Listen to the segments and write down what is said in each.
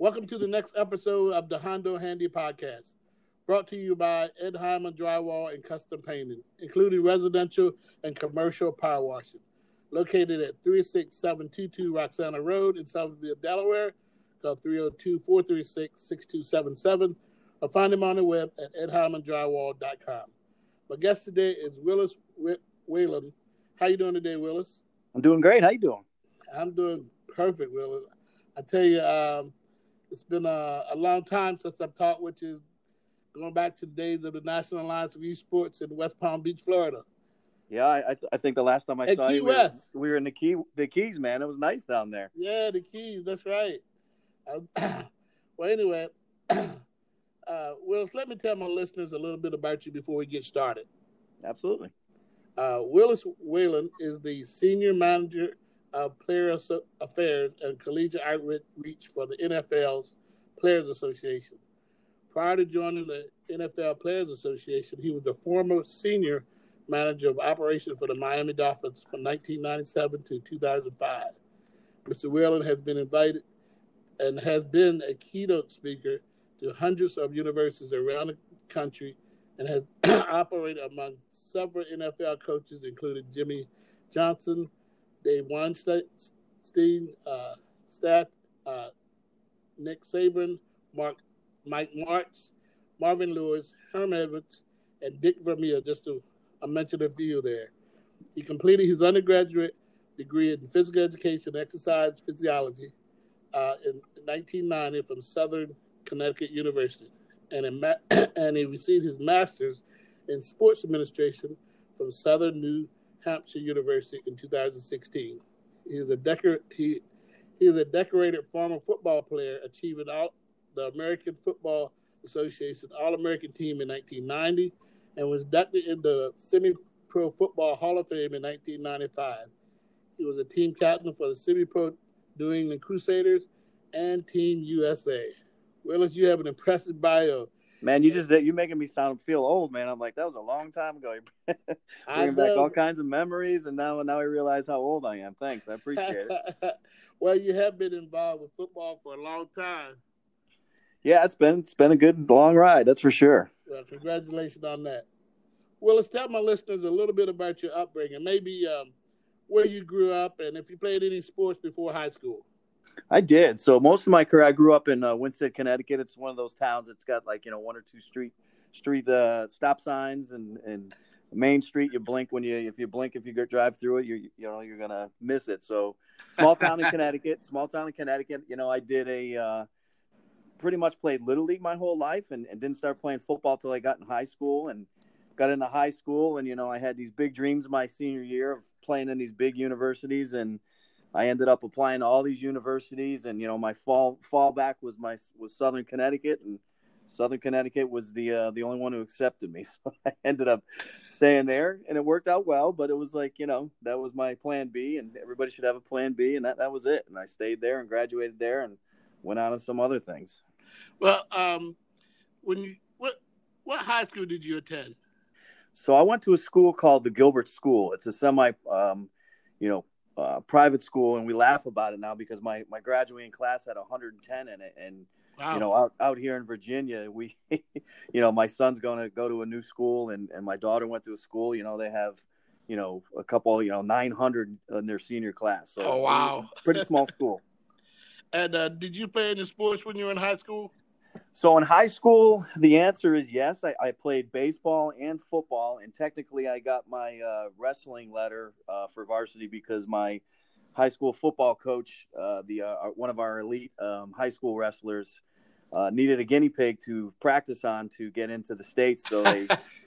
Welcome to the next episode of the Hondo Handy Podcast, brought to you by Ed Hyman Drywall and Custom Painting, including residential and commercial power washing. Located at 36722 Roxana Road in Somerville, Delaware. Call 302 436 6277 or find him on the web at edhymandrywall.com. My guest today is Willis Whalen. How you doing today, Willis? I'm doing great. How you doing? I'm doing perfect, Willis. I tell you, um, it's been a, a, long time since I've talked, which is going back to the days of the National Alliance of Youth Sports in West Palm Beach, Florida. Yeah, I, I think the last time I At saw Key you, we were, we were in the key the Keys, man. It was nice down there. Yeah, the Keys. That's right. I- well, anyway, uh, Willis, let me tell my listeners a little bit about you before we get started. Absolutely. Uh, Willis Whalen is the senior manager Uh, of player affairs and collegiate outreach for the NFL's Players Association. Prior to joining the NFL Players Association, he was the former senior manager of operations for the Miami Dolphins from 1997 to 2005. Mr. Whalen has been invited and has been a keynote speaker to hundreds of universities around the country and has operated among several NFL coaches, including Jimmy Johnson, Dave Wannstedt, uh, Stat, uh, Nick Saban, Mark, Mike Marks, Marvin Lewis, Herm Edwards, and Dick Vermeil, just to I mentioned a few there. He completed his undergraduate degree in physical education exercise physiology uh, in 1990 from Southern Connecticut University, and, ma- and he received his master's in sports administration from Southern New Hampshire University in 2016. He is a decor- he, he is a decorated former football player, achieving all the American Football Association All-American team in 1990, and was inducted in the Semi-Pro Football Hall of Fame in 1995. He was a team captain for the Semi-Pro New England Crusaders and Team USA. Willis, you have an impressive bio. Man, you just you making me sound feel old, man. I'm like that was a long time ago. You're I Bringing back all kinds of memories, and now now I realize how old I am. Thanks, I appreciate it. well, you have been involved with football for a long time. Yeah, it's been it's been a good long ride, that's for sure. Well, congratulations on that. Well, let's tell my listeners a little bit about your upbringing, maybe um, where you grew up, and if you played any sports before high school. I did. So most of my career, I grew up in uh, Winsted, Connecticut. It's one of those towns that's got like you know one or two street street uh, stop signs and and Main Street. You blink when you if you blink if you go drive through it, you you know you're gonna miss it. So small town in Connecticut, small town in Connecticut. You know, I did a uh, pretty much played little league my whole life and, and didn't start playing football till I got in high school and got into high school and you know I had these big dreams my senior year of playing in these big universities and I ended up applying to all these universities, and you know, my fall fallback was my was Southern Connecticut, and Southern Connecticut was the uh, the only one who accepted me. So I ended up staying there, and it worked out well. But it was like you know that was my plan B, and everybody should have a plan B, and that that was it. And I stayed there and graduated there, and went on to some other things. Well, um, when you what what high school did you attend? So I went to a school called the Gilbert School. It's a semi, um, you know, uh, private school, and we laugh about it now because my my graduating class had 110 in it, and Wow. you know out, out here in virginia we you know my son's going to go to a new school and, and my daughter went to a school you know they have you know a couple you know 900 in their senior class so Oh, wow. pretty small school and uh, did you play any sports when you were in high school? So in high school the answer is yes i, I played baseball and football and technically i got my uh, wrestling letter uh, for varsity because my high school football coach uh, the uh, one of our elite um, high school wrestlers uh, needed a guinea pig to practice on to get into the states. So they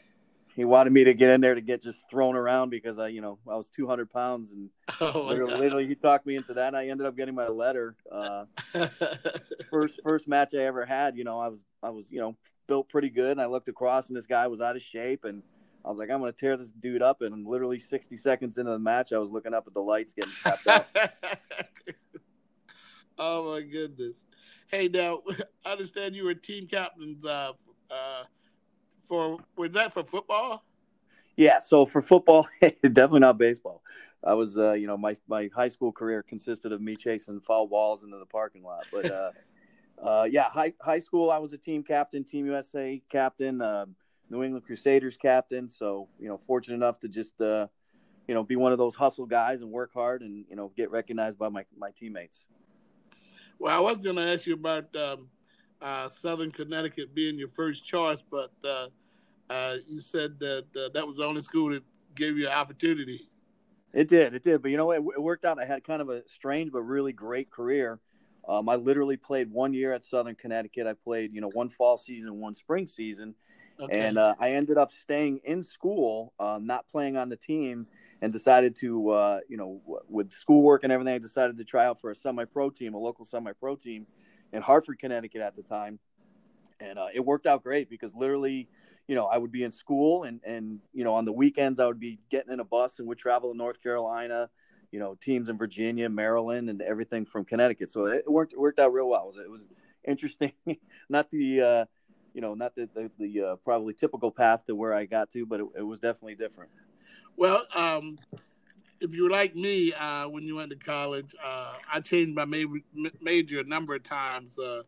he wanted me to get in there to get just thrown around because I, you know, I was 200 pounds and Oh, literally, literally he talked me into that. And I ended up getting my letter. Uh, first first match I ever had. You know, I was I was you know built pretty good, and I looked across and this guy was out of shape and. I was like, I'm going to tear this dude up. And literally 60 seconds into the match, I was looking up at the lights getting tapped out. oh my goodness! Hey, now I understand you were team captains uh, uh, for was that for football? Yeah, so for football, definitely not baseball. I was, uh, you know, my my high school career consisted of me chasing foul balls into the parking lot. But uh, Uh, yeah, high high school, I was a team captain, Team USA captain, uh, New England Crusaders captain. So you know, fortunate enough to just uh, you know be one of those hustle guys and work hard and you know get recognized by my my teammates. Well, I was going to ask you about um, uh, Southern Connecticut being your first choice, but uh, uh, you said that that was the only school that gave you an opportunity. It did, it did. But you know, it, it worked out. I had kind of a strange but really great career. Um, I literally played one year at Southern Connecticut. I played, you know, one fall season, one spring season, okay. and uh, I ended up staying in school, uh, not playing on the team, and decided to, uh, you know, with schoolwork and everything, I decided to try out for a semi-pro team, a local semi-pro team in Hartford, Connecticut at the time, and uh, it worked out great because literally, you know, I would be in school, and and you know, on the weekends I would be getting in a bus and would travel to North Carolina you know teams in Virginia, Maryland, and everything from Connecticut. So it worked it worked out real well. It was, it was interesting, not the uh, you know not the the, the uh, probably typical path to where I got to, but it, it was definitely different. Well, um, if you were like me uh, when you went to college, uh, I changed my ma- major a number of times. Uh,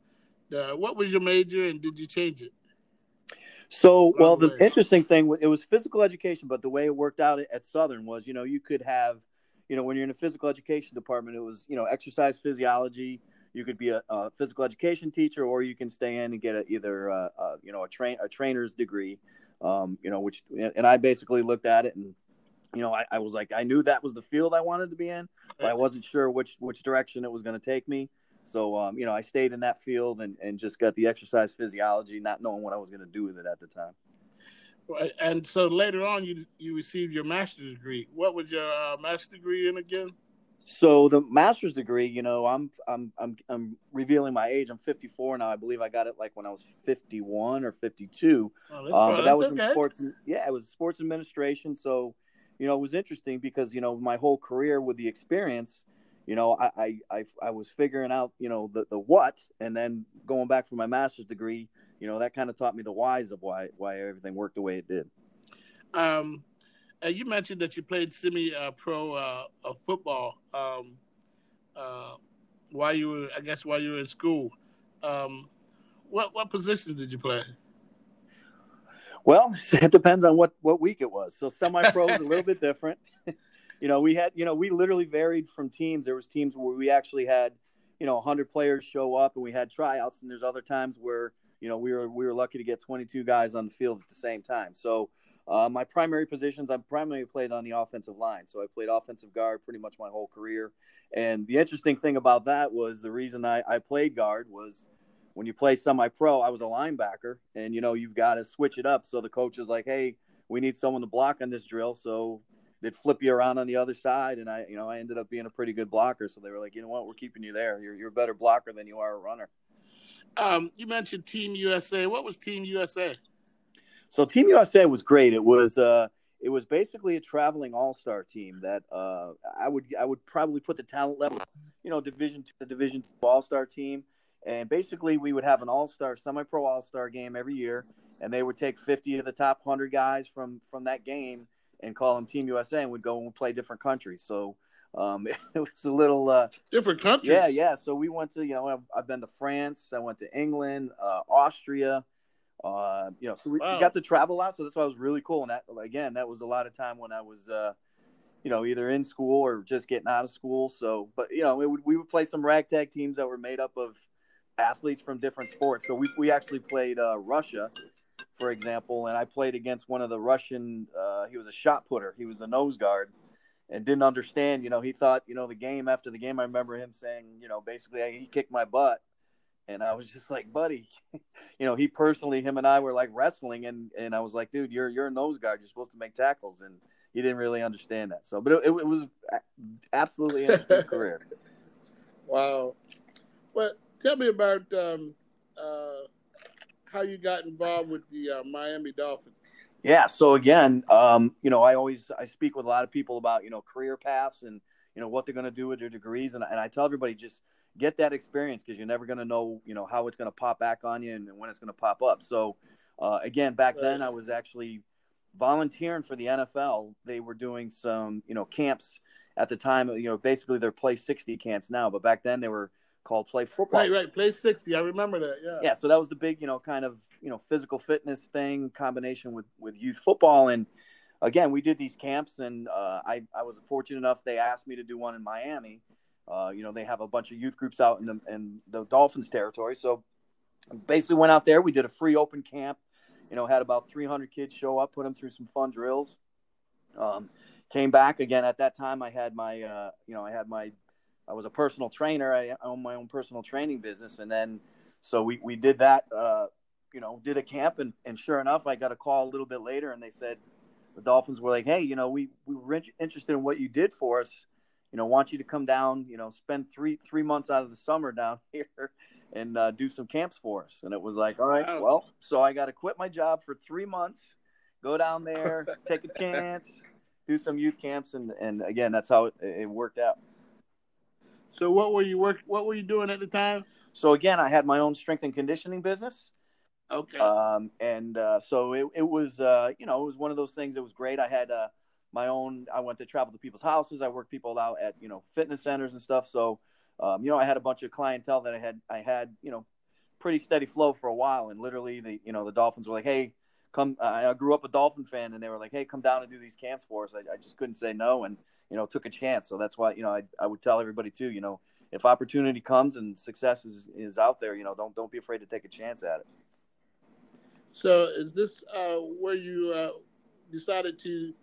what was your major, and did you change it? So, well, the interesting thing it was physical education, but the way it worked out at Southern was, you know, you could have you know, when you're in a physical education department, it was, you know, exercise physiology. You could be a, a physical education teacher, or you can stay in and get a, either, a, a, you know, a train a trainer's degree. Um, you know, which and I basically looked at it and, you know, I, I was like, I knew that was the field I wanted to be in, but I wasn't sure which which direction it was going to take me. So, um, you know, I stayed in that field and, and just got the exercise physiology, not knowing what I was going to do with it at the time. And so later on, you you received your master's degree. What was your uh, master's degree in again? So the master's degree, you know, I'm I'm I'm I'm revealing my age. I'm 54 now. I believe I got it like when I was 51 or 52. Oh, um, but that was okay. in sports. Yeah, it was sports administration. So, you know, it was interesting because you know my whole career with the experience, you know, I I I, I was figuring out you know the the what, and then going back for my master's degree you know that kind of taught me the whys of why why everything worked the way it did. Um, and you mentioned that you played semi-pro uh, uh, football um, uh, while you were, I guess, while you were in school. Um, what what positions did you play? Well, it depends on what what week it was. So semi-pro is a little bit different. you know, we had, you know, we literally varied from teams. There was teams where we actually had, you know, 100 players show up and we had tryouts, and there's other times where you know, we were we were lucky to get 22 guys on the field at the same time. So uh, my primary positions, I primarily played on the offensive line. So I played offensive guard pretty much my whole career. And the interesting thing about that was the reason I, I played guard was when you play semi-pro, I was a linebacker, and you know you've got to switch it up. So the coach is like, "Hey, we need someone to block on this drill." So they'd flip you around on the other side, and I, you know, I ended up being a pretty good blocker. So they were like, "You know what? We're keeping you there. You're you're a better blocker than you are a runner." Um, you mentioned Team USA. What was Team USA? So Team USA was great. It was uh, it was basically a traveling all star team that uh, I would I would probably put the talent level, you know, division to the division all star team. And basically, we would have an all star, semi pro all star game every year, and they would take 50 of the top 100 guys from from that game and call them Team USA, and would go and play different countries. So um, it was a little uh, different countries. Yeah, yeah. So we went to you know I've, I've been to France, I went to England, uh, Austria. Uh, you know, so we, wow. we, got to travel a lot. So that's why it was really cool. And that again, that was a lot of time when I was, uh, you know, either in school or just getting out of school. So, but you know, would, we would play some ragtag teams that were made up of athletes from different sports. So we we actually played uh, Russia, for example, and I played against one of the Russian. Uh, he was a shot putter. He was the nose guard and didn't understand. You know, he thought, you know, the game after the game, I remember him saying, you know, basically he kicked my butt. And I was just like, buddy, you know, he personally, him and I were like wrestling, and and I was like, dude, you're you're a nose guard, you're supposed to make tackles, and he didn't really understand that. So, but it, it, was absolutely interesting career. Wow. Well, tell me about um, uh, how you got involved with the uh, Miami Dolphins. Yeah. So again, um, you know, I always I speak with a lot of people about you know career paths and you know what they're going to do with their degrees, and, and I tell everybody just get that experience because you're never going to know you know how it's going to pop back on you and when it's going to pop up. So uh, again, back then I was actually volunteering for the NFL. They were doing some you know camps at the time. You know, basically they're play 60 camps now, but back then they were called Play Football. Right, right. Play 60. I remember that. Yeah. Yeah. So that was the big, you know, kind of, you know, physical fitness thing combination with, with youth football. And again, we did these camps and uh, I, I was fortunate enough. They asked me to do one in Miami. Uh, you know, they have a bunch of youth groups out in the, in the Dolphins territory. So basically went out there. We did a free open camp, you know, had about 300 kids show up, put them through some fun drills. Um, came back again at that time. I had my, uh, you know, I had my I was a personal trainer. I own my own personal training business, and then so we we did that. Uh, you know, did a camp, and and sure enough, I got a call a little bit later, and they said the Dolphins were like, "Hey, you know, we we were interested in what you did for us. You know, want you to come down. You know, spend three three months out of the summer down here." And uh, do some camps for us, and it was like, all right, well, so I got to quit my job for three months, go down there, take a chance, do some youth camps, and and again, that's how it, it worked out. So what were you work? What were you doing at the time? So again, I had my own strength and conditioning business. Okay. Um, and uh, so it, it was, uh, you know, it was one of those things. It was great. I had uh, my own. I went to travel to people's houses. I worked people out at you know fitness centers and stuff. So, um, you know, I had a bunch of clientele that I had. I had you know, pretty steady flow for a while. And literally, the you know the Dolphins were like, hey. Come, I grew up a Dolphin fan, and they were like, "Hey, come down and do these camps for us." I, I just couldn't say no, and you know, took a chance. So that's why, you know, I, I would tell everybody too, you know, if opportunity comes and success is, is out there, you know, don't, don't be afraid to take a chance at it. So is this uh, where you uh, decided to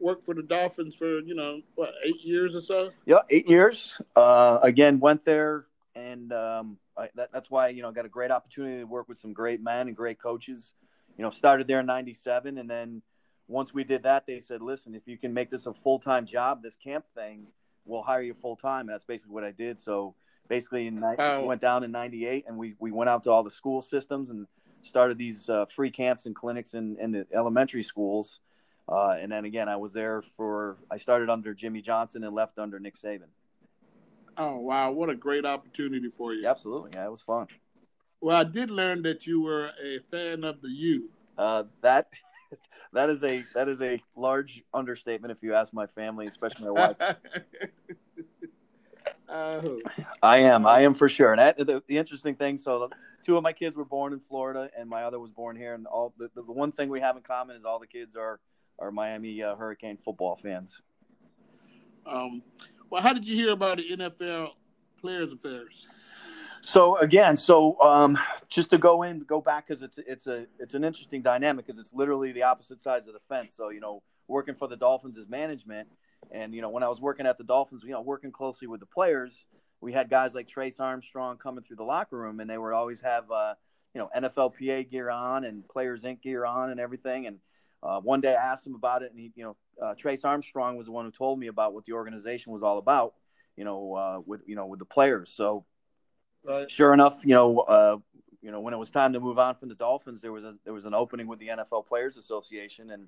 work for the Dolphins for, you know, what, eight years or so? Yeah, eight years. Uh, again, went there and um, I, that, that's why, you know, got a great opportunity to work with some great men and great coaches. You know, started there in 97 and then once we did that, they said, listen, if you can make this a full time job, this camp thing, we'll hire you full time. And that's basically what I did. So basically, in, wow. went down in '98, and we we went out to all the school systems and started these uh, free camps and clinics in, in the elementary schools. Uh, and then again, I was there for I started under Jimmy Johnson and left under Nick Saban. Oh wow, what a great opportunity for you! Yeah, absolutely, yeah, it was fun. Well, I did learn that you were a fan of the U. Uh, that that is a that is a large understatement if you ask my family, especially my wife. uh, I am, I am for sure. And that, the, the, interesting thing, so two of my kids were born in Florida, and my other was born here. And all the, the, the one thing we have in common is all the kids are are Miami uh, Hurricane football fans. Um, well, how did you hear about the NFL Players Affairs? So again, so um, just to go in, go back because it's it's a it's an interesting dynamic because it's literally the opposite sides of the fence. So you know, working for the Dolphins as management, and you know, when I was working at the Dolphins, you know, working closely with the players, we had guys like Trace Armstrong coming through the locker room, and they would always have uh, you know NFLPA gear on and Players Inc. gear on and everything. And uh, one day I asked him about it, and he, you know, uh, Trace Armstrong was the one who told me about what the organization was all about. You know, uh, with you know with the players. So Right. Sure enough, you know, uh, you know, when it was time to move on from the Dolphins, there was a there was an opening with the NFL Players Association, and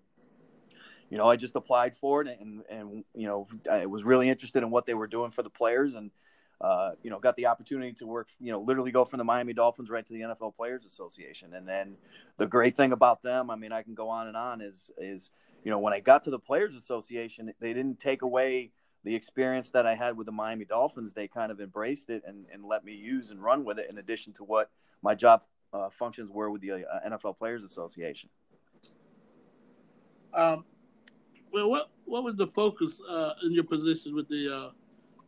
you know, I just applied for it, and and you know, I was really interested in what they were doing for the players, and uh, you know, got the opportunity to work, you know, literally go from the Miami Dolphins right to the NFL Players Association, and then the great thing about them, I mean, I can go on and on, is is you know, when I got to the Players Association, they didn't take away the experience that I had with the Miami Dolphins, they kind of embraced it and, and let me use and run with it in addition to what my job uh, functions were with the uh, NFL Players Association. Um, well, what what was the focus uh, in your position with the, uh,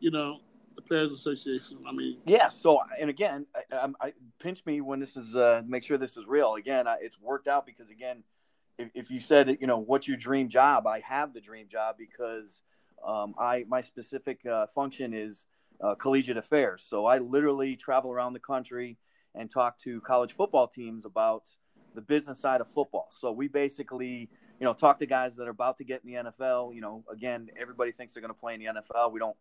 you know, the Players Association? I mean, yeah. So, and again, I, I pinch me when this is uh, make sure this is real. Again, I, it's worked out because again, if, if you said, you know, what's your dream job? I have the dream job because – um, I my specific uh, function is uh, collegiate affairs. So I literally travel around the country and talk to college football teams about the business side of football. So we basically, you know, talk to guys that are about to get in the NFL. You know, again, everybody thinks they're going to play in the NFL. We don't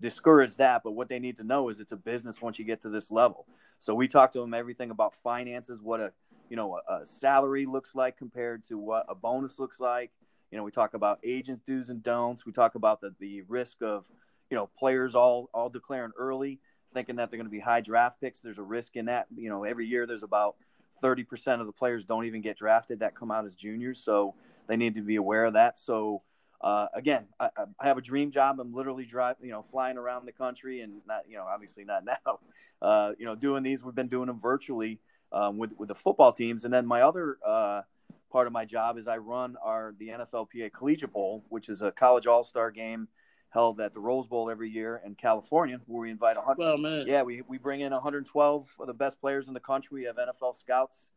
discourage that, but what they need to know is it's a business once you get to this level. So we talk to them everything about finances, what a you know a, a salary looks like compared to what a bonus looks like you know, we talk about agents do's and don'ts. We talk about the the risk of you know players all all declaring early, thinking that they're going to be high draft picks. There's a risk in that. You know, every year there's about 30% of the players don't even get drafted that come out as juniors, so they need to be aware of that. So uh, again, I, I, have a dream job. I'm literally driving, you know, flying around the country, and not, you know, obviously not now. Uh, you know, doing these, we've been doing them virtually um, with with the football teams, and then my other uh, part of my job is I run our the NFLPA Collegiate Bowl, which is a college all star game held at the Rose Bowl every year in California, where we invite 100. Well, man. Yeah, we, we bring in 112 of the best players in the country. We have NFL scouts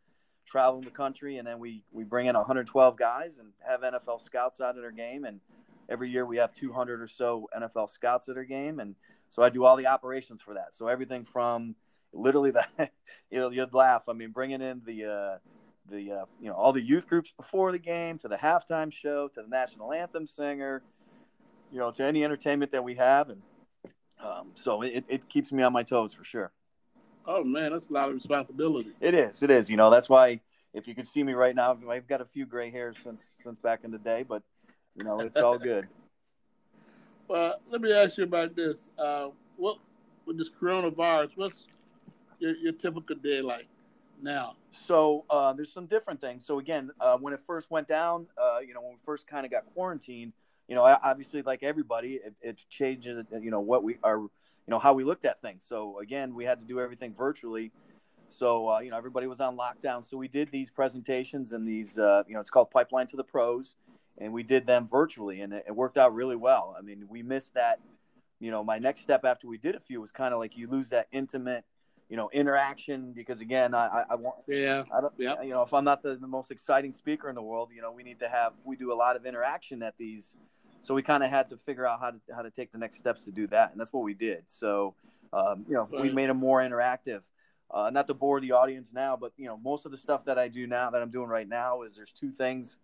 traveling the country, and then we, we bring in 112 guys and have NFL scouts out at our game. And every year we have 200 or so NFL scouts at our game. And so I do all the operations for that. So everything from literally the, you know, you'd laugh. I mean, bringing in the, uh, the uh, you know all the youth groups before the game to the halftime show to the national anthem singer you know, to any entertainment that we have, and um, so it, it keeps me on my toes for sure. Oh man, that's a lot of responsibility. It is. It is. You know, that's why if you could see me right now, I've got a few gray hairs since since back in the day, but you know, it's all good. well, let me ask you about this. Uh, what with this coronavirus? What's your, your typical day like now? So uh, there's some different things. So again, uh, when it first went down, uh, you know, when we first kind of got quarantined, you know, obviously, like everybody, it, it, changes, you know, what we are, you know, how we looked at things. So again, we had to do everything virtually. So uh, you know, everybody was on lockdown. So we did these presentations and these, uh, you know, it's called Pipeline to the Pros, and we did them virtually, and it, it worked out really well. I mean, we missed that. You know, my next step after we did a few was kind of like you lose that intimate you know interaction because again I, I, I want yeah I don't yeah you know if I'm not the, the most exciting speaker in the world you know we need to have we do a lot of interaction at these so we kind of had to figure out how to how to take the next steps to do that, and that's what we did. So um, you know, right. we made them more interactive. Uh, not to bore the audience now, but you know, most of the stuff that I do now that I'm doing right now is there's two things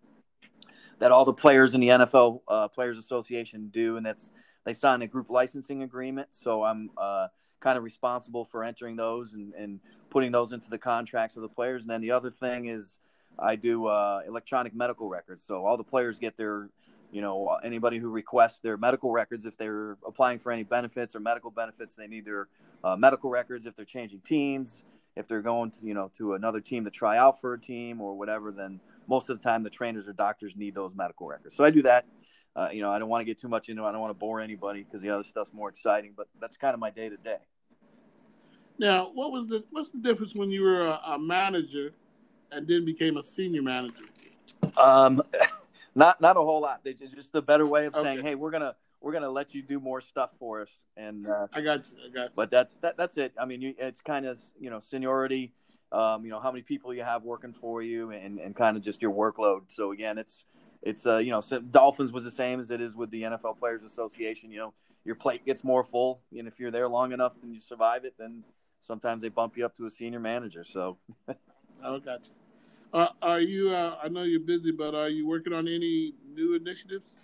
that all the players in the NFL uh, Players Association do, and that's they sign a group licensing agreement. So I'm uh, kind of responsible for entering those and, and putting those into the contracts of the players. And then the other thing is I do uh, electronic medical records. So all the players get their you know anybody who requests their medical records if they're applying for any benefits or medical benefits they need their uh, medical records if they're changing teams if they're going to you know to another team to try out for a team or whatever then most of the time the trainers or doctors need those medical records. So i do that. Uh, you know i don't want to get too much into it. I don't want to bore anybody because the other stuff's more exciting but that's kind of my day to day now what was the what's the difference when you were a, a manager and then became a senior manager? Um Not not a whole lot. They just a better way of saying, okay. hey, we're gonna we're gonna let you do more stuff for us. And uh, I got you. I got you. But that's that, that's it. I mean, you, it's kind of you know seniority. Um, you know how many people you have working for you, and, and kind of just your workload. So again, it's it's uh, you know Dolphins was the same as it is with the NFL Players Association. You know your plate gets more full, and if you're there long enough and you survive it, then sometimes they bump you up to a senior manager. So. oh, gotcha. Uh, are you? Uh, I know you're busy, but are you working on any new initiatives?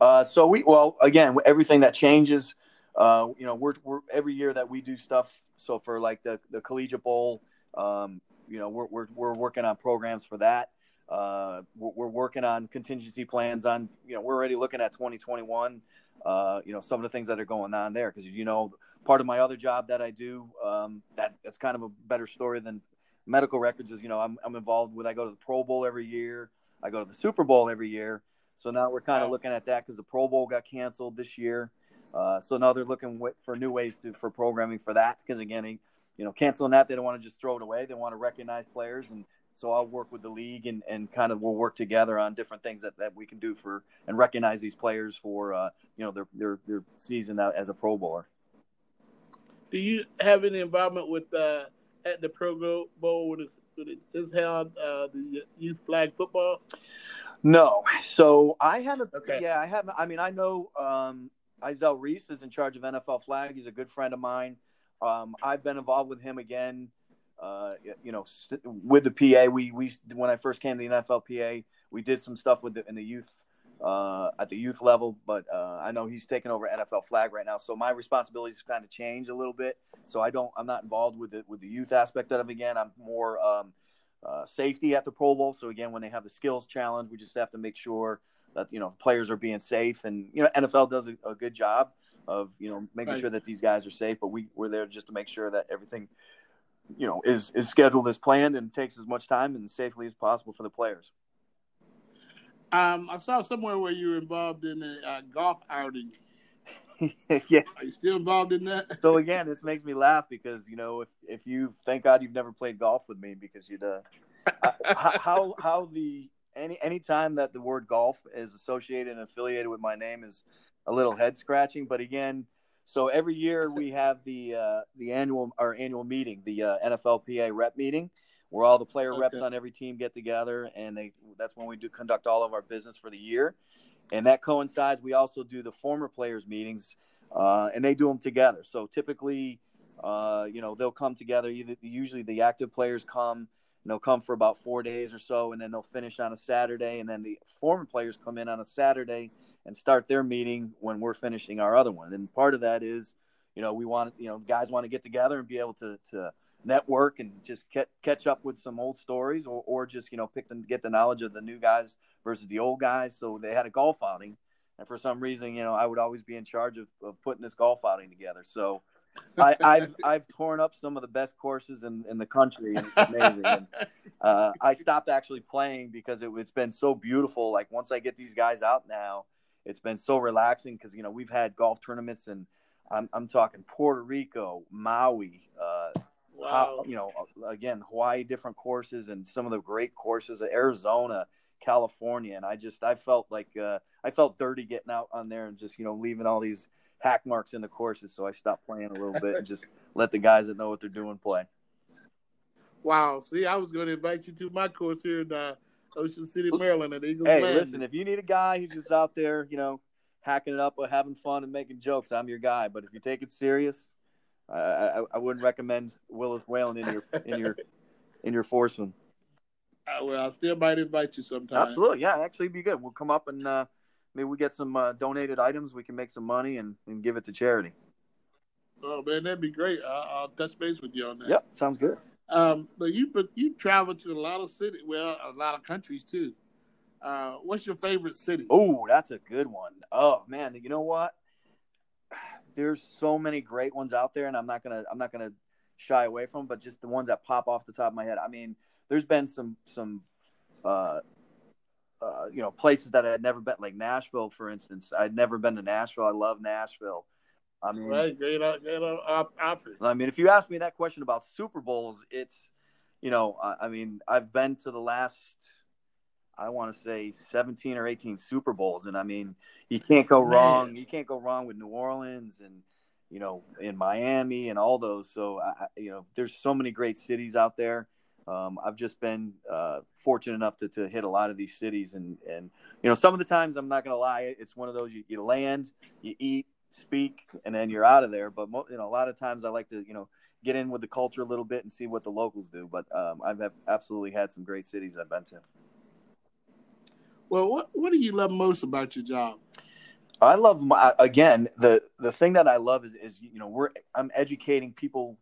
Uh, so we well again everything that changes. Uh, you know, we're, we're every year that we do stuff. So for like the the collegiate bowl, um, you know, we're, we're we're working on programs for that. Uh, we're, we're, working on contingency plans on. You know, we're already looking at 2021. Uh, you know, some of the things that are going on there because you know, part of my other job that I do, um, that that's kind of a better story than medical records is you know I'm I'm involved with. I go to the Pro Bowl every year. I go to the Super Bowl every year. So now we're kind of looking at that because the Pro Bowl got canceled this year. Uh, so now they're looking for new ways to for programming for that because again, you know, canceling that they don't want to just throw it away. They want to recognize players and so I'll work with the league and, and kind of we'll work together on different things that, that we can do for and recognize these players for uh, you know their their their season as a Pro Bowler. Do you have any involvement with uh, at the Pro Bowl when it's, when it is held, uh, the youth flag football? No. So I haven't. Okay. Yeah, I haven't. I mean, I know um, Izell Reese is in charge of NFL flag. He's a good friend of mine. Um, I've been involved with him again. Uh, you know, st- with the PA, we we when I first came to the NFLPA, we did some stuff with the in the youth uh, at the youth level, but uh, I know he's taking over NFL flag right now. So my responsibilities kind of changed a little bit. So I don't, I'm not involved with it with the youth aspect of it. Again, I'm more um, uh, safety at the Pro Bowl. So again, when they have the skills challenge, we just have to make sure that you know players are being safe, and you know NFL does a, a good job of you know making right. sure that these guys are safe. But we we're there just to make sure that everything you know is is scheduled as planned and takes as much time and safely as possible for the players. Um, I saw somewhere where you were involved in a uh, golf outing. yeah. Are you still involved in that? So again, this makes me laugh because you know if if you thank God you've never played golf with me because you'd uh, how how the any any time that the word golf is associated and affiliated with my name is a little head scratching. But again, so every year we have the uh, the annual our annual meeting, the uh, NFLPA rep meeting, where all the player okay. reps on every team get together, and they that's when we do conduct all of our business for the year, and that coincides. We also do the former players meetings, uh, and they do them together. So typically, uh, you know, they'll come together. Either usually the active players come and they'll come for about four days or so, and then they'll finish on a Saturday, and then the former players come in on a Saturday and start their meeting when we're finishing our other one. And part of that is, you know, we want you know guys want to get together and be able to to network and just catch up with some old stories, or or just you know pick and get the knowledge of the new guys versus the old guys. So they had a golf outing. And for some reason, you know, I would always be in charge of, of putting this golf outing together. So I, have I've torn up some of the best courses in, in the country, and it's amazing. and, uh, I stopped actually playing because it, it's been so beautiful. Like once I get these guys out now, it's been so relaxing because you know we've had golf tournaments and I'm I'm talking Puerto Rico, Maui, uh, wow. how, you know, again Hawaii, different courses and some of the great courses, of Arizona, California, and I just I felt like uh, I felt dirty getting out on there and just you know leaving all these hack marks in the courses, so I stopped playing a little bit and just let the guys that know what they're doing play. Wow. See, I was going to invite you to my course here in uh, Ocean City, Maryland at Eagles Hey, Landing. listen, if you need a guy who's just out there, you know, hacking it up or having fun and making jokes, I'm your guy. But if you take it serious, I, I, I wouldn't recommend Willis Whalen in your in your in your foursome. Uh, well, I still might invite you sometime. Absolutely, yeah, actually, be good. We'll come up and uh, maybe we get some uh, donated items. We can make some money and, and give it to charity. Oh man, that'd be great. I'll, I'll touch base with you on that. Yep, sounds good. Um, but you but you travel to a lot of cities, well, a lot of countries too. Uh, what's your favorite city? Oh, that's a good one. Oh man, you know what? There's so many great ones out there, and I'm not gonna I'm not gonna shy away from, but just the ones that pop off the top of my head. I mean, there's been some some uh, uh, you know places that I had never been, like Nashville, for instance. I'd never been to Nashville. I love Nashville. I mean, right, great, great option. I mean, if you ask me that question about Super Bowls, it's you know, I, I mean, I've been to the last, I want to say, seventeen or eighteen Super Bowls, and I mean, you can't go Man. wrong. You can't go wrong with New Orleans and you know, in Miami and all those. So, I, you know, there's so many great cities out there um, I've just been uh, fortunate enough to, to hit a lot of these cities, and and you know some of the times I'm not going to lie, it's one of those you, you land, you eat, speak, and then you're out of there. But mo- you know a lot of times I like to you know get in with the culture a little bit and see what the locals do. But um, I've absolutely had some great cities I've been to. Well, what what do you love most about your job? I love my, again the the thing that I love is is you know we're I'm educating people,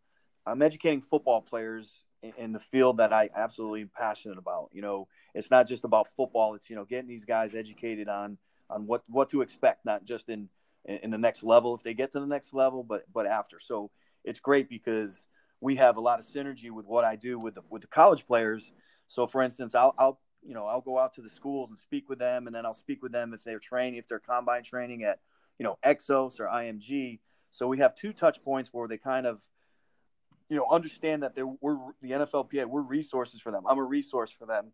I'm educating football players in the field that I absolutely am passionate about. You know, it's not just about football. It's you know getting these guys educated on on what what to expect, not just in in the next level if they get to the next level, but but after. So it's great because we have a lot of synergy with what I do with the with the college players. So for instance, I'll I'll you know I'll go out to the schools and speak with them, and then I'll speak with them if they're training, if they're combine training at you know Exos or IMG. So we have two touch points where they kind of you know, understand that they're, we're the NFLPA, we're resources for them. I'm a resource for them,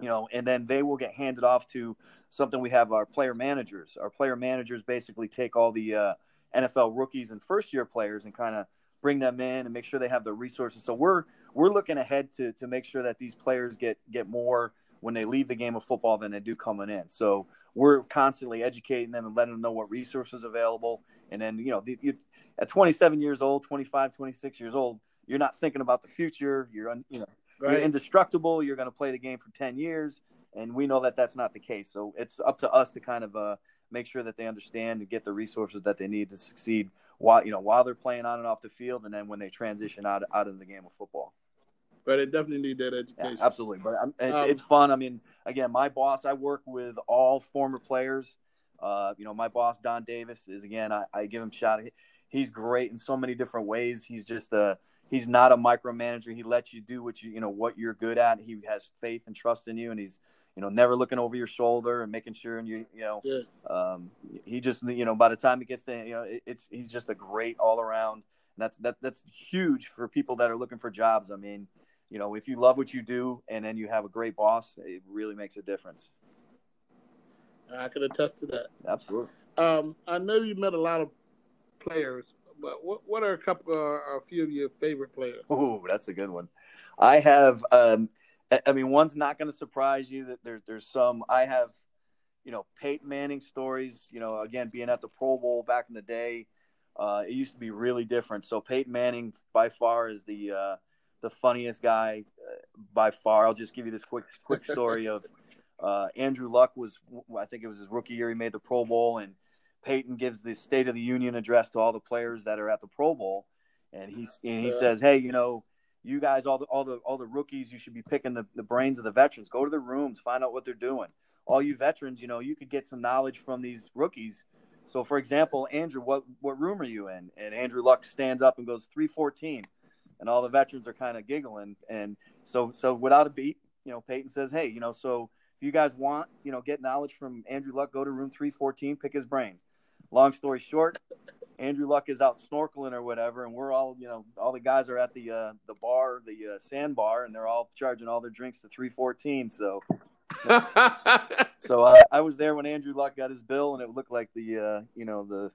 you know, and then they will get handed off to something we have our player managers. Our player managers basically take all the uh, NFL rookies and first year players and kind of bring them in and make sure they have the resources. So we're we're looking ahead to to make sure that these players get get more when they leave the game of football than they do coming in. So we're constantly educating them and letting them know what resources available. And then, you know, the, you, at 27 years old, 25, 26 years old, you're not thinking about the future. You're, un, you know, right. you're indestructible. You're going to play the game for 10 years. And we know that that's not the case. So it's up to us to kind of uh, make sure that they understand and get the resources that they need to succeed while, you know, while they're playing on and off the field. And then when they transition out, out of the game of football but it definitely need that education. Yeah, absolutely, but it's, um, it's, fun. I mean, again, my boss, I work with all former players. Uh, you know, my boss Don Davis is again, I, I give him shout. He's great in so many different ways. He's just a he's not a micromanager. He lets you do what you you know what you're good at. He has faith and trust in you, and he's you know never looking over your shoulder and making sure and you you know yeah. um, he just you know by the time he gets to you know it, it's he's just a great all around. That's that that's huge for people that are looking for jobs. I mean, you know, if you love what you do and then you have a great boss, it really makes a difference. I can attest to that. Absolutely. Um, I know you met a lot of players but what what are a couple, uh, a few of your favorite players? Oh, that's a good one. I have. Um, I mean, one's not going to surprise you that there's there's some. I have, you know, Peyton Manning stories. You know, again, being at the Pro Bowl back in the day, uh, it used to be really different. So Peyton Manning, by far, is the uh, the funniest guy uh, by far. I'll just give you this quick quick story of uh, Andrew Luck was, I think it was his rookie year. He made the Pro Bowl and Peyton gives the State of the Union address to all the players that are at the Pro Bowl, and he and he says, "Hey, you know, you guys, all the all the all the rookies, you should be picking the, the brains of the veterans. Go to the rooms, find out what they're doing. All you veterans, you know, you could get some knowledge from these rookies. So, for example, Andrew, what what room are you in? And Andrew Luck stands up and goes three fourteen, and all the veterans are kind of giggling. And so so without a beat, you know, Peyton says, "Hey, you know, so." If you guys want, you know, get knowledge from Andrew Luck, go to room 314, pick his brain long story short, Andrew Luck is out snorkeling or whatever, and we're all, you know, all the guys are at the uh, the bar, the uh, sandbar, and they're all charging all their drinks to three fourteen. So, so uh, I was there when Andrew Luck got his bill, and it looked like the, uh, you know, the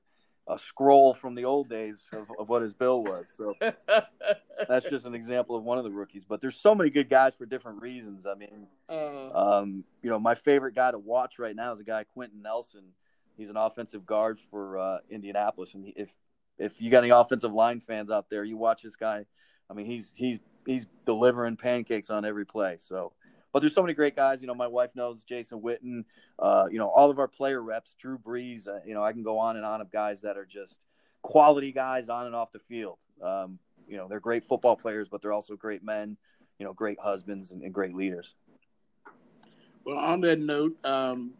a scroll from the old days of, of what his bill was. So that's just an example of one of the rookies. But there's so many good guys for different reasons. I mean, uh. um, you know, my favorite guy to watch right now is a guy Quenton Nelson He's an offensive guard for uh, Indianapolis, and if if you got any offensive line fans out there, you watch this guy. I mean, he's he's he's delivering pancakes on every play. So, but there's so many great guys. You know, my wife knows Jason Witten. Uh, you know, all of our player reps, Drew Brees. Uh, you know, I can go on and on of guys that are just quality guys on and off the field. Um, you know, they're great football players, but they're also great men. You know, great husbands and, and great leaders. Well, on that note, um,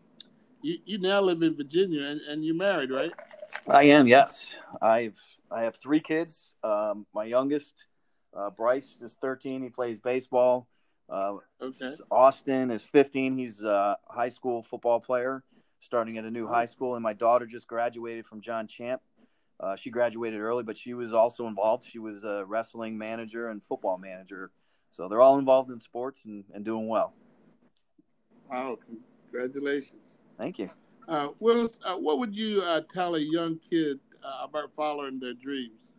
you, you now live in Virginia and, and you're married, right? I am. Yes, I've I have three kids. Um, my youngest, uh, Bryce, is 13. He plays baseball. Uh, okay. Austin is 15. He's a high school football player, starting at a new high school. And my daughter just graduated from John Champe. Uh, she graduated early, but she was also involved. She was a wrestling manager and football manager. So they're all involved in sports and, and doing well. Wow! Congratulations. Thank you. Uh, Willis, uh, what would you uh, tell a young kid uh, about following their dreams?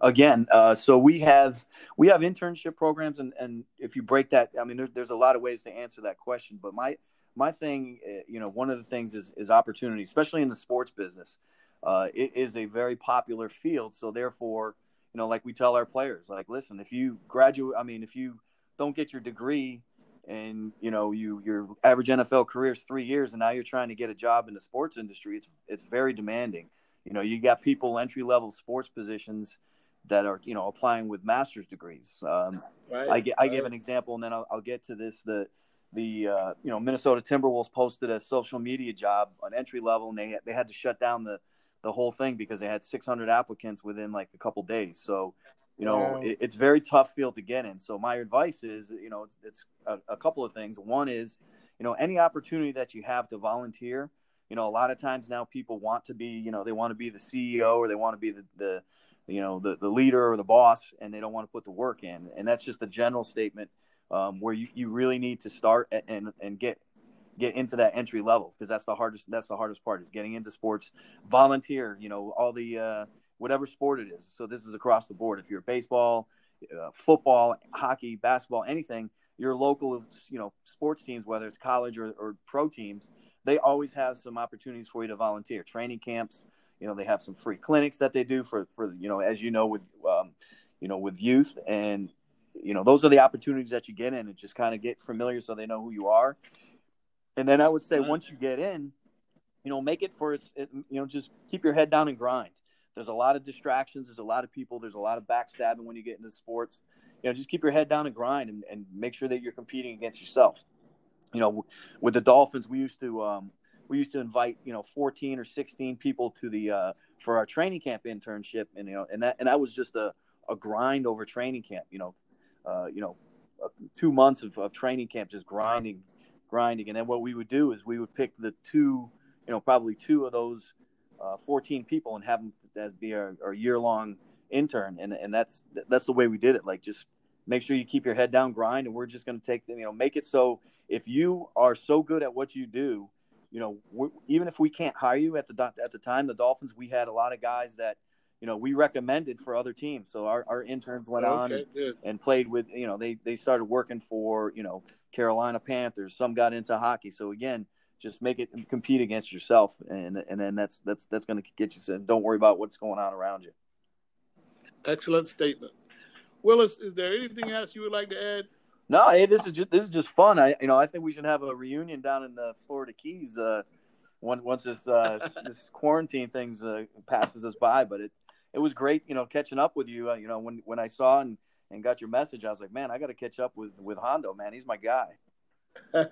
Again, uh, so we have we have internship programs, and, and if you break that, I mean, there's, there's a lot of ways to answer that question. But my my thing, uh, you know, one of the things is is opportunity, especially in the sports business. it is a very popular field, so therefore, you know, like we tell our players, like, listen, if you graduate, I mean, if you don't get your degree and you know you your average NFL career is three years, and now you're trying to get a job in the sports industry. It's it's very demanding. You know, you got people entry level sports positions that are you know applying with master's degrees. Um, right, I, I right. give an example, and then I'll, I'll get to this. The the uh, you know Minnesota Timberwolves posted a social media job on entry level, and they they had to shut down the the whole thing because they had 600 applicants within like a couple days. So you know, it, it's very tough field to get in. So my advice is, you know, it's, it's a, a, couple of things. One is, you know, any opportunity that you have to volunteer. You know, a lot of times now people want to be, you know, they want to be the CEO or they want to be the, the you know, the, the leader or the boss, and they don't want to put the work in. And that's just a general statement um, where you, you really need to start and and get get into that entry level because that's the hardest that's the hardest part is getting into sports volunteer you know all the uh, whatever sport it is. So this is across the board. If you're baseball, uh, football, hockey, basketball, anything, your local, you know, sports teams, whether it's college or, or pro teams, they always have some opportunities for you to volunteer. Training camps, you know, they have some free clinics that they do for, for you know, as you know, with, um, you know, with youth. And, you know, those are the opportunities that you get in and just kind of get familiar so they know who you are. And then I would say once you get in, you know, make it for, you know, just keep your head down and grind there's a lot of distractions. There's a lot of people. There's a lot of backstabbing when you get into sports. You know, just keep your head down and grind, and, and make sure that you're competing against yourself. You know, with the Dolphins, we used to um, we used to invite you know 14 or 16 people to the uh, for our training camp internship, and you know, and that and that was just a a grind over training camp. You know, uh, you know, uh, two months of, of training camp just grinding, grinding, and then what we would do is we would pick the two, you know, probably two of those uh, 14 people and have them as be our, our year long intern, and and that's that's the way we did it. Like just make sure you keep your head down, grind, and we're just going to take them. You know, make it so if you are so good at what you do, you know, even if we can't hire you at the at the time, the Dolphins, we had a lot of guys that you know we recommended for other teams. So our, our interns went okay, on and, and, played with you know they they started working for you know Carolina Panthers. Some got into hockey. So again. Just make it compete against yourself, and and then that's that's that's going to get you. Said, don't worry about what's going on around you. Excellent statement. Willis, is there anything else you would like to add? No, hey, this is just this is just fun. I you know I think we should have a reunion down in the Florida Keys uh, once once this uh, this quarantine things uh, passes us by. But it it was great, you know, catching up with you. Uh, you know, when when I saw and, and got your message, I was like, man, I got to catch up with with Hondo. Man, he's my guy.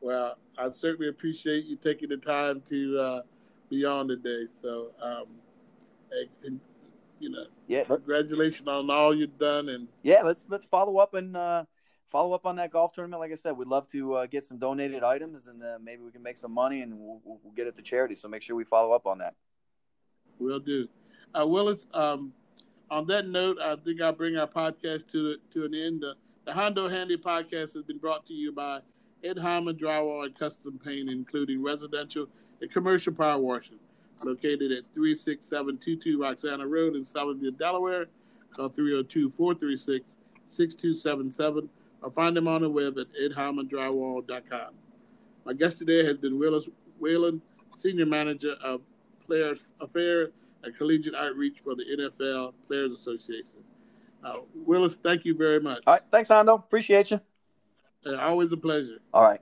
well, I certainly appreciate you taking the time to uh, be on today. So, um, you know, yeah. Congratulations on all you've done, and yeah, let's let's follow up and uh, follow up on that golf tournament. Like I said, we'd love to uh, get some donated items, and uh, maybe we can make some money, and we'll, we'll, get it to charity. So make sure we follow up on that. Will do. Uh, Willis, um, on that note, I think I'll bring our podcast to to an end. The, the Hondo Handy podcast has been brought to you by Ed Harmon Drywall and Custom Paint, including residential and commercial power washing located at 36722 Roxana Road in Selbyville, Delaware. Call 302 436 6277 or find them on the web at edharmondrywall.com. My guest today has been Willis Whalen, Senior Manager of Players Affairs and Collegiate Outreach for the NFL Players Association. Uh, Willis, thank you very much. All right. Thanks, Hondo. Appreciate you. Uh, always a pleasure. All right.